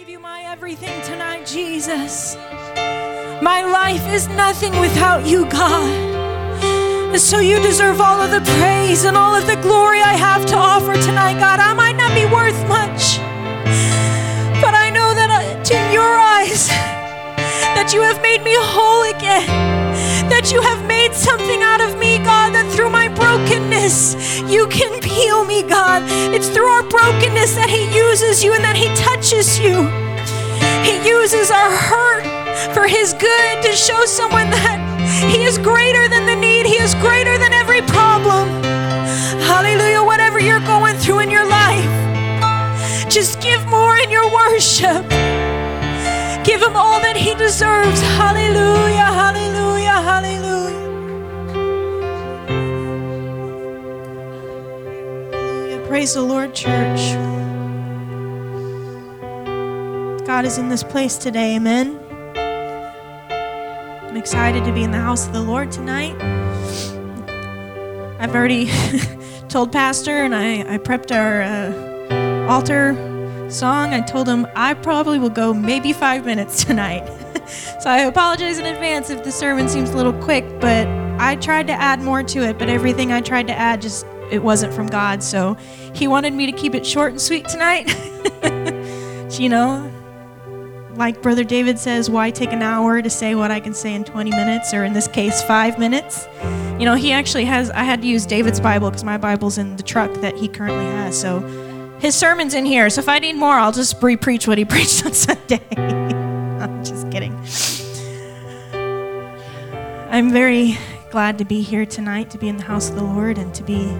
give you my everything tonight, Jesus. My life is nothing without you, God. And so you deserve all of the praise and all of the glory I have to offer tonight, God. I might not be worth much, but I know that uh, in your eyes, that you have made me whole again, that you have made something out of me, God, that through my brokenness, you can heal me, God. It's through our brokenness that He uses you and that He touches you. He uses our hurt for His good to show someone that He is greater than the need, He is greater than every problem. Hallelujah. Whatever you're going through in your life, just give more in your worship. Give Him all that He deserves. Hallelujah. Hallelujah. Hallelujah. Praise the Lord, church. God is in this place today. Amen. I'm excited to be in the house of the Lord tonight. I've already told Pastor and I, I prepped our uh, altar song. I told him I probably will go maybe five minutes tonight. so I apologize in advance if the sermon seems a little quick, but I tried to add more to it, but everything I tried to add just it wasn't from God. So he wanted me to keep it short and sweet tonight. you know, like Brother David says, why take an hour to say what I can say in 20 minutes, or in this case, five minutes? You know, he actually has, I had to use David's Bible because my Bible's in the truck that he currently has. So his sermon's in here. So if I need more, I'll just re preach what he preached on Sunday. I'm just kidding. I'm very glad to be here tonight, to be in the house of the Lord, and to be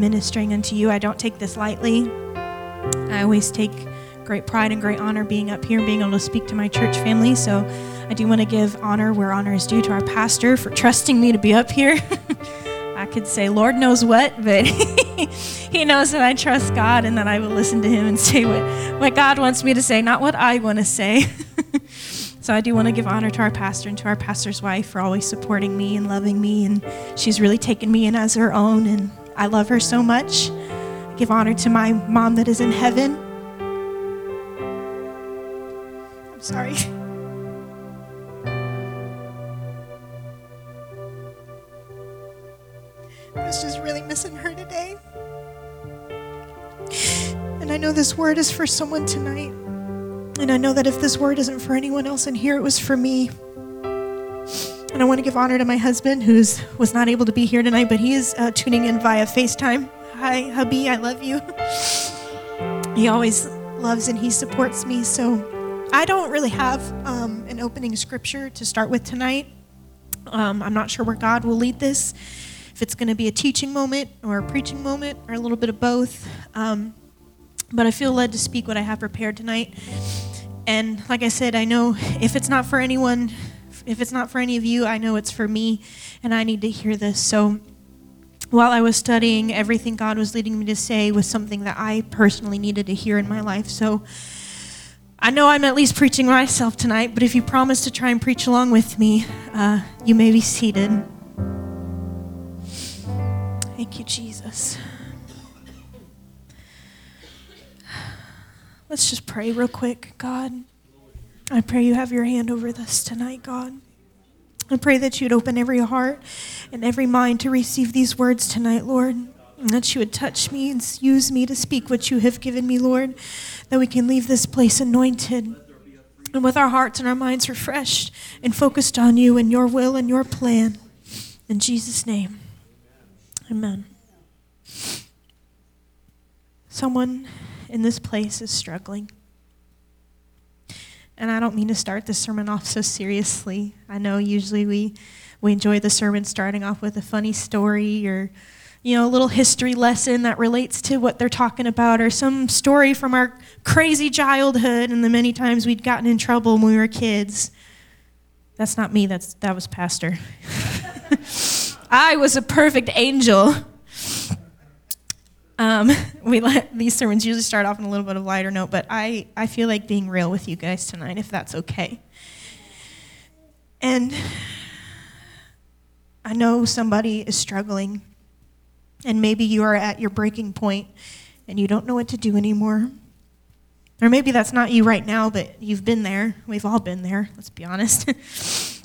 ministering unto you. I don't take this lightly. I always take great pride and great honor being up here and being able to speak to my church family. So I do want to give honor where honor is due to our pastor for trusting me to be up here. I could say, Lord knows what, but he knows that I trust God and that I will listen to him and say what, what God wants me to say, not what I want to say. so I do want to give honor to our pastor and to our pastor's wife for always supporting me and loving me. And she's really taken me in as her own, and I love her so much. I give honor to my mom that is in heaven. I'm sorry. I was just really missing her today. And I know this word is for someone tonight. And I know that if this word isn't for anyone else in here, it was for me. And I want to give honor to my husband, who was not able to be here tonight, but he is uh, tuning in via FaceTime. Hi, hubby, I love you. he always loves and he supports me. So I don't really have um, an opening scripture to start with tonight. Um, I'm not sure where God will lead this if it's going to be a teaching moment or a preaching moment or a little bit of both. Um, but I feel led to speak what I have prepared tonight. And like I said, I know if it's not for anyone, if it's not for any of you, I know it's for me, and I need to hear this. So while I was studying, everything God was leading me to say was something that I personally needed to hear in my life. So I know I'm at least preaching myself tonight, but if you promise to try and preach along with me, uh, you may be seated. Thank you, Jesus. Let's just pray real quick. God, I pray you have your hand over this tonight, God. I pray that you'd open every heart and every mind to receive these words tonight, Lord. And that you would touch me and use me to speak what you have given me, Lord. That we can leave this place anointed and with our hearts and our minds refreshed and focused on you and your will and your plan. In Jesus' name. Amen. Someone in this place is struggling. And I don't mean to start the sermon off so seriously. I know usually we, we enjoy the sermon starting off with a funny story or, you know, a little history lesson that relates to what they're talking about or some story from our crazy childhood and the many times we'd gotten in trouble when we were kids. That's not me, that's, that was Pastor. I was a perfect angel. Um, we let these sermons usually start off on a little bit of lighter note, but I, I feel like being real with you guys tonight, if that's okay. And I know somebody is struggling, and maybe you are at your breaking point and you don't know what to do anymore. Or maybe that's not you right now, but you've been there. We've all been there, let's be honest.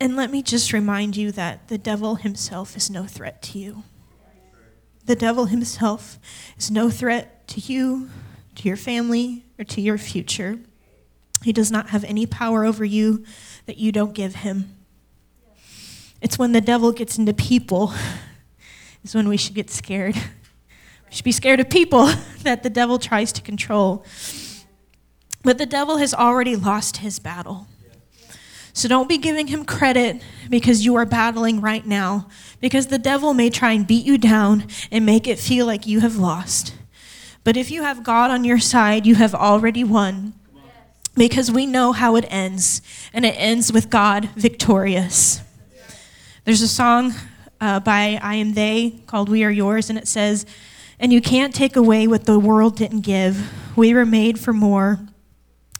and let me just remind you that the devil himself is no threat to you. The devil himself is no threat to you, to your family, or to your future. He does not have any power over you that you don't give him. It's when the devil gets into people is when we should get scared. We should be scared of people that the devil tries to control. But the devil has already lost his battle. So don't be giving him credit because you are battling right now, because the devil may try and beat you down and make it feel like you have lost. But if you have God on your side, you have already won. Because we know how it ends, and it ends with God victorious. There's a song uh, by I Am They called We Are Yours, and it says, And you can't take away what the world didn't give. We were made for more.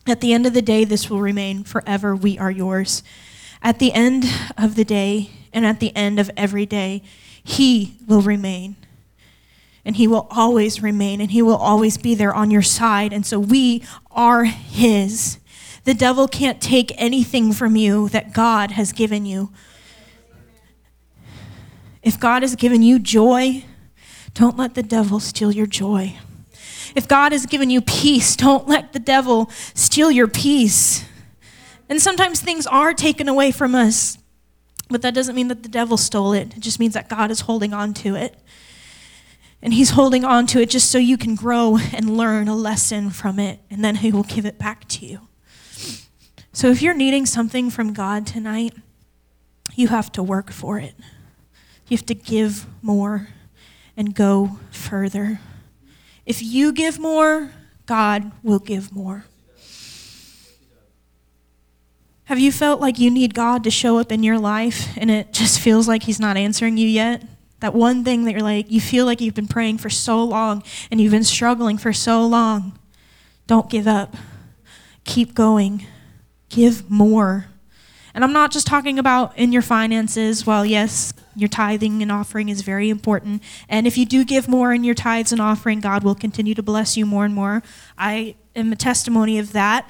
At the end of the day, this will remain forever. We are yours. At the end of the day, and at the end of every day, He will remain. And He will always remain, and He will always be there on your side. And so we are His. The devil can't take anything from you that God has given you. If God has given you joy, don't let the devil steal your joy. If God has given you peace, don't let the devil steal your peace. And sometimes things are taken away from us, but that doesn't mean that the devil stole it. It just means that God is holding on to it. And he's holding on to it just so you can grow and learn a lesson from it, and then he will give it back to you. So if you're needing something from God tonight, you have to work for it. You have to give more and go further. If you give more, God will give more. Have you felt like you need God to show up in your life and it just feels like He's not answering you yet? That one thing that you're like, you feel like you've been praying for so long and you've been struggling for so long. Don't give up. Keep going. Give more. And I'm not just talking about in your finances. Well, yes, your tithing and offering is very important. And if you do give more in your tithes and offering, God will continue to bless you more and more. I am a testimony of that.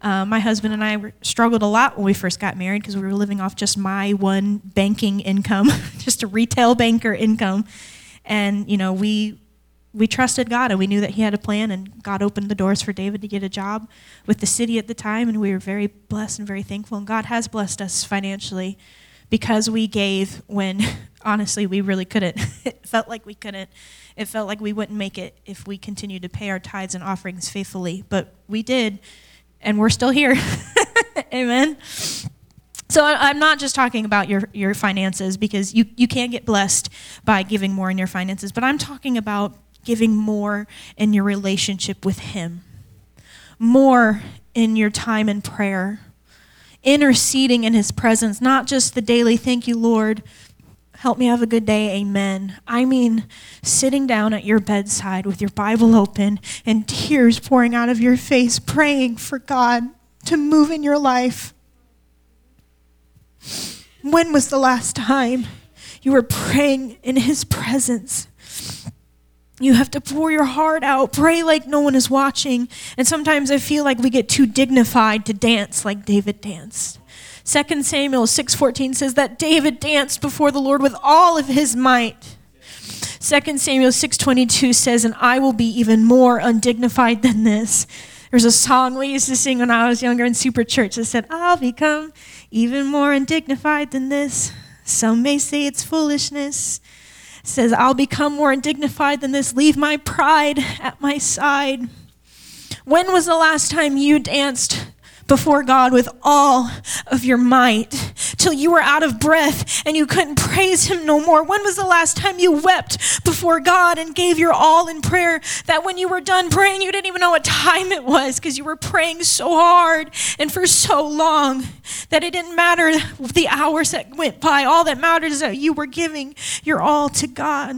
Uh, my husband and I struggled a lot when we first got married because we were living off just my one banking income, just a retail banker income. And, you know, we we trusted God and we knew that He had a plan, and God opened the doors for David to get a job with the city at the time, and we were very blessed and very thankful. And God has blessed us financially because we gave when honestly we really couldn't. it felt like we couldn't. It felt like we wouldn't make it if we continued to pay our tithes and offerings faithfully, but we did, and we're still here. Amen. So I'm not just talking about your, your finances because you, you can get blessed by giving more in your finances, but I'm talking about giving more in your relationship with Him, more in your time in prayer, interceding in His presence, not just the daily, thank you, Lord, help me have a good day, amen. I mean, sitting down at your bedside with your Bible open and tears pouring out of your face, praying for God to move in your life. When was the last time you were praying in His presence? You have to pour your heart out, pray like no one is watching. And sometimes I feel like we get too dignified to dance like David danced. 2 Samuel 6:14 says that David danced before the Lord with all of his might. 2 Samuel 6:22 says, "And I will be even more undignified than this." There's a song we used to sing when I was younger in Super Church that said, "I'll become even more undignified than this." Some may say it's foolishness, says, I'll become more undignified than this. Leave my pride at my side. When was the last time you danced before God with all of your might till you were out of breath and you couldn't praise Him no more? When was the last time you wept before God and gave your all in prayer that when you were done praying, you didn't even know what time it was because you were praying so hard and for so long that it didn't matter the hours that went by? All that mattered is that you were giving your all to God.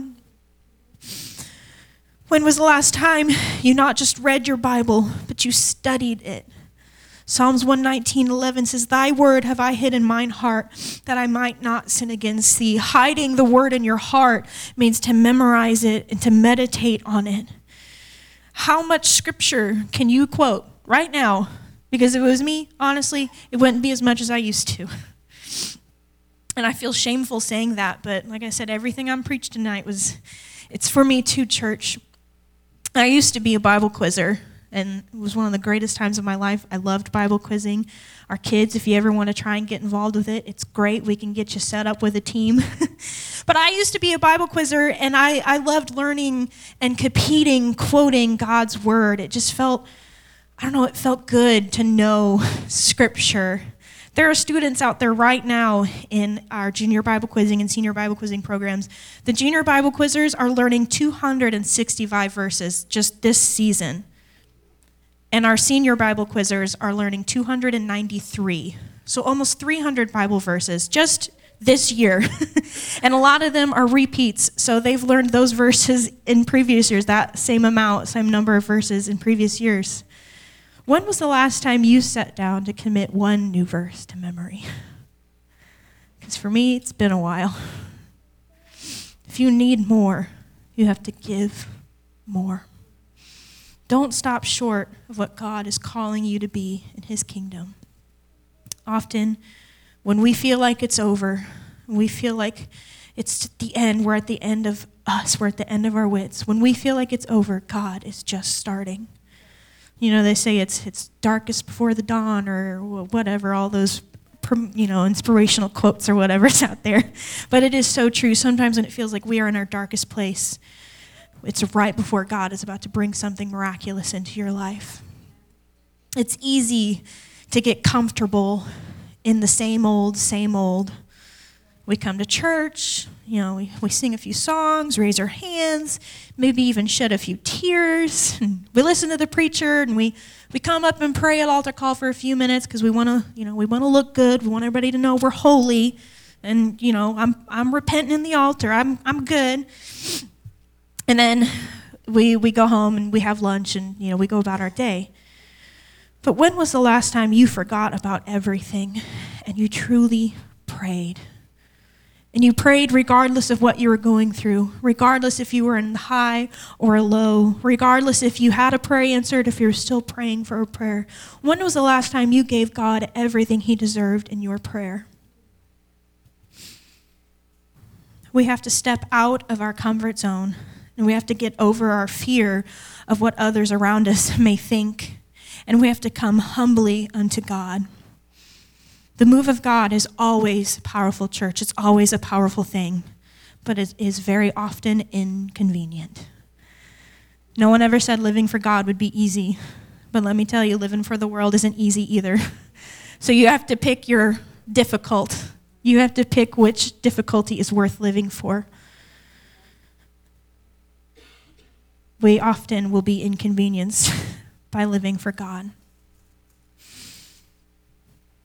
When was the last time you not just read your Bible, but you studied it? Psalms 119:11 says, "Thy word have I hid in mine heart, that I might not sin against thee." Hiding the word in your heart means to memorize it and to meditate on it. How much scripture can you quote right now? Because if it was me, honestly, it wouldn't be as much as I used to. And I feel shameful saying that, but like I said, everything I'm preached tonight was, it's for me too, church. I used to be a Bible quizzer, and it was one of the greatest times of my life. I loved Bible quizzing. Our kids, if you ever want to try and get involved with it, it's great. We can get you set up with a team. but I used to be a Bible quizzer, and I, I loved learning and competing, quoting God's word. It just felt, I don't know, it felt good to know Scripture. There are students out there right now in our junior Bible quizzing and senior Bible quizzing programs. The junior Bible quizzers are learning 265 verses just this season. And our senior Bible quizzers are learning 293. So almost 300 Bible verses just this year. and a lot of them are repeats. So they've learned those verses in previous years, that same amount, same number of verses in previous years. When was the last time you sat down to commit one new verse to memory? Because for me, it's been a while. If you need more, you have to give more. Don't stop short of what God is calling you to be in His kingdom. Often, when we feel like it's over, we feel like it's the end, we're at the end of us, we're at the end of our wits. When we feel like it's over, God is just starting. You know, they say it's it's darkest before the dawn or whatever, all those you know, inspirational quotes or whatever's out there. But it is so true. Sometimes when it feels like we are in our darkest place, it's right before God is about to bring something miraculous into your life. It's easy to get comfortable in the same old, same old. We come to church, you know, we, we sing a few songs, raise our hands, maybe even shed a few tears. And we listen to the preacher and we, we come up and pray at altar call for a few minutes because we want to, you know, we want to look good. We want everybody to know we're holy. And, you know, I'm, I'm repenting in the altar. I'm, I'm good. And then we, we go home and we have lunch and, you know, we go about our day. But when was the last time you forgot about everything and you truly prayed? And you prayed regardless of what you were going through, regardless if you were in high or low, regardless if you had a prayer answered, if you're still praying for a prayer. When was the last time you gave God everything He deserved in your prayer? We have to step out of our comfort zone and we have to get over our fear of what others around us may think. And we have to come humbly unto God. The move of God is always powerful, church. It's always a powerful thing, but it is very often inconvenient. No one ever said living for God would be easy, but let me tell you, living for the world isn't easy either. So you have to pick your difficult. You have to pick which difficulty is worth living for. We often will be inconvenienced by living for God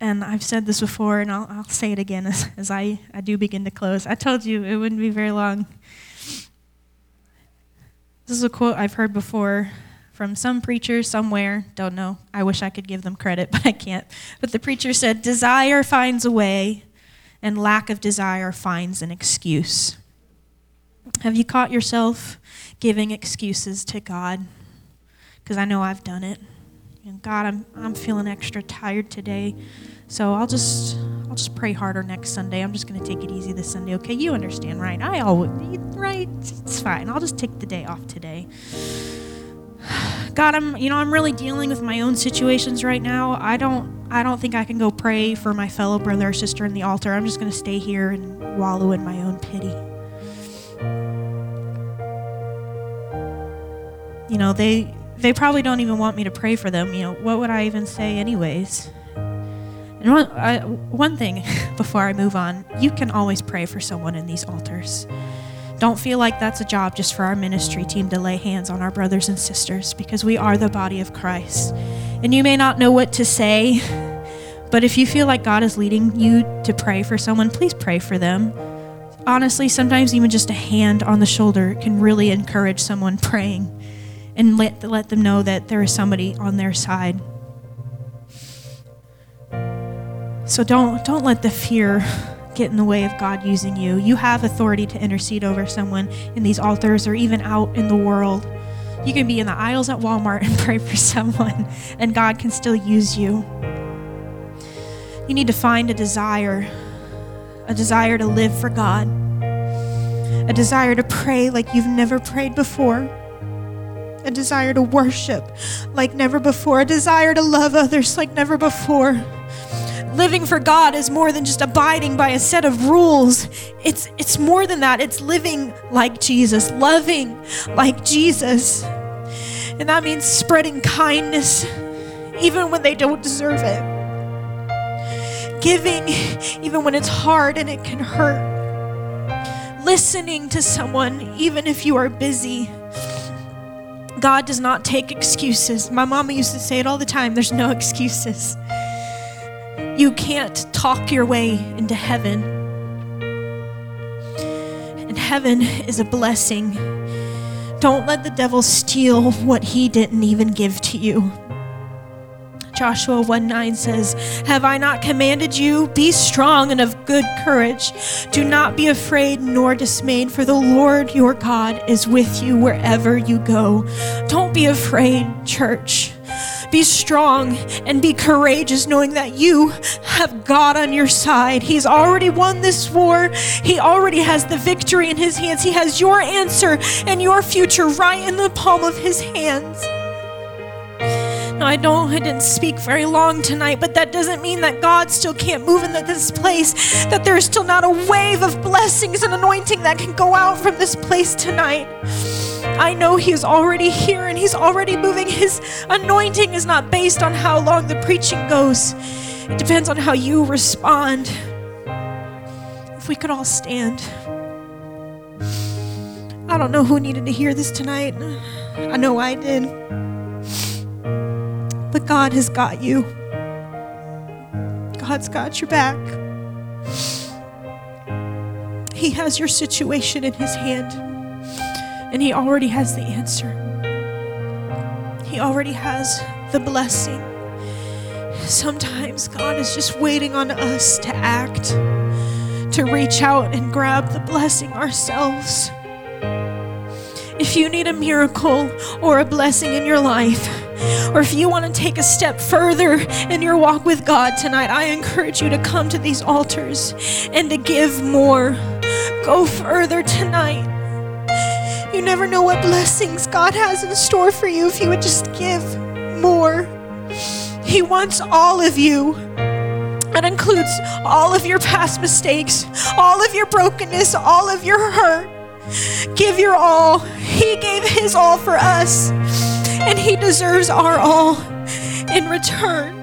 and I've said this before, and I'll, I'll say it again as, as I, I do begin to close. I told you it wouldn't be very long. This is a quote I've heard before from some preacher somewhere. Don't know. I wish I could give them credit, but I can't. But the preacher said, Desire finds a way, and lack of desire finds an excuse. Have you caught yourself giving excuses to God? Because I know I've done it. And God, I'm, I'm feeling extra tired today. So I'll just I'll just pray harder next Sunday. I'm just going to take it easy this Sunday. Okay, you understand, right? I always right. It's fine. I'll just take the day off today. God, I'm you know I'm really dealing with my own situations right now. I don't I don't think I can go pray for my fellow brother or sister in the altar. I'm just going to stay here and wallow in my own pity. You know, they they probably don't even want me to pray for them. You know, what would I even say anyways? And one, I, one thing before I move on, you can always pray for someone in these altars. Don't feel like that's a job just for our ministry team to lay hands on our brothers and sisters because we are the body of Christ. And you may not know what to say, but if you feel like God is leading you to pray for someone, please pray for them. Honestly, sometimes even just a hand on the shoulder can really encourage someone praying and let, let them know that there is somebody on their side. So don't don't let the fear get in the way of God using you. You have authority to intercede over someone in these altars or even out in the world. You can be in the aisles at Walmart and pray for someone, and God can still use you. You need to find a desire, a desire to live for God, a desire to pray like you've never prayed before, a desire to worship like never before, a desire to love others like never before. Living for God is more than just abiding by a set of rules. It's it's more than that. It's living like Jesus, loving like Jesus. And that means spreading kindness even when they don't deserve it. Giving even when it's hard and it can hurt. Listening to someone even if you are busy. God does not take excuses. My mama used to say it all the time there's no excuses. You can't talk your way into heaven. And heaven is a blessing. Don't let the devil steal what he didn't even give to you. Joshua 1 9 says, Have I not commanded you? Be strong and of good courage. Do not be afraid nor dismayed, for the Lord your God is with you wherever you go. Don't be afraid, church. Be strong and be courageous, knowing that you have God on your side. He's already won this war, He already has the victory in His hands. He has your answer and your future right in the palm of His hands. Now, I know I didn't speak very long tonight, but that doesn't mean that God still can't move in this place, that there is still not a wave of blessings and anointing that can go out from this place tonight. I know He is already here and He's already moving. His anointing is not based on how long the preaching goes, it depends on how you respond. If we could all stand. I don't know who needed to hear this tonight. I know I did. But God has got you. God's got your back. He has your situation in His hand and He already has the answer. He already has the blessing. Sometimes God is just waiting on us to act, to reach out and grab the blessing ourselves. If you need a miracle or a blessing in your life, or if you want to take a step further in your walk with God tonight, I encourage you to come to these altars and to give more. Go further tonight. You never know what blessings God has in store for you if you would just give more. He wants all of you. That includes all of your past mistakes, all of your brokenness, all of your hurt. Give your all. He gave His all for us, and He deserves our all in return.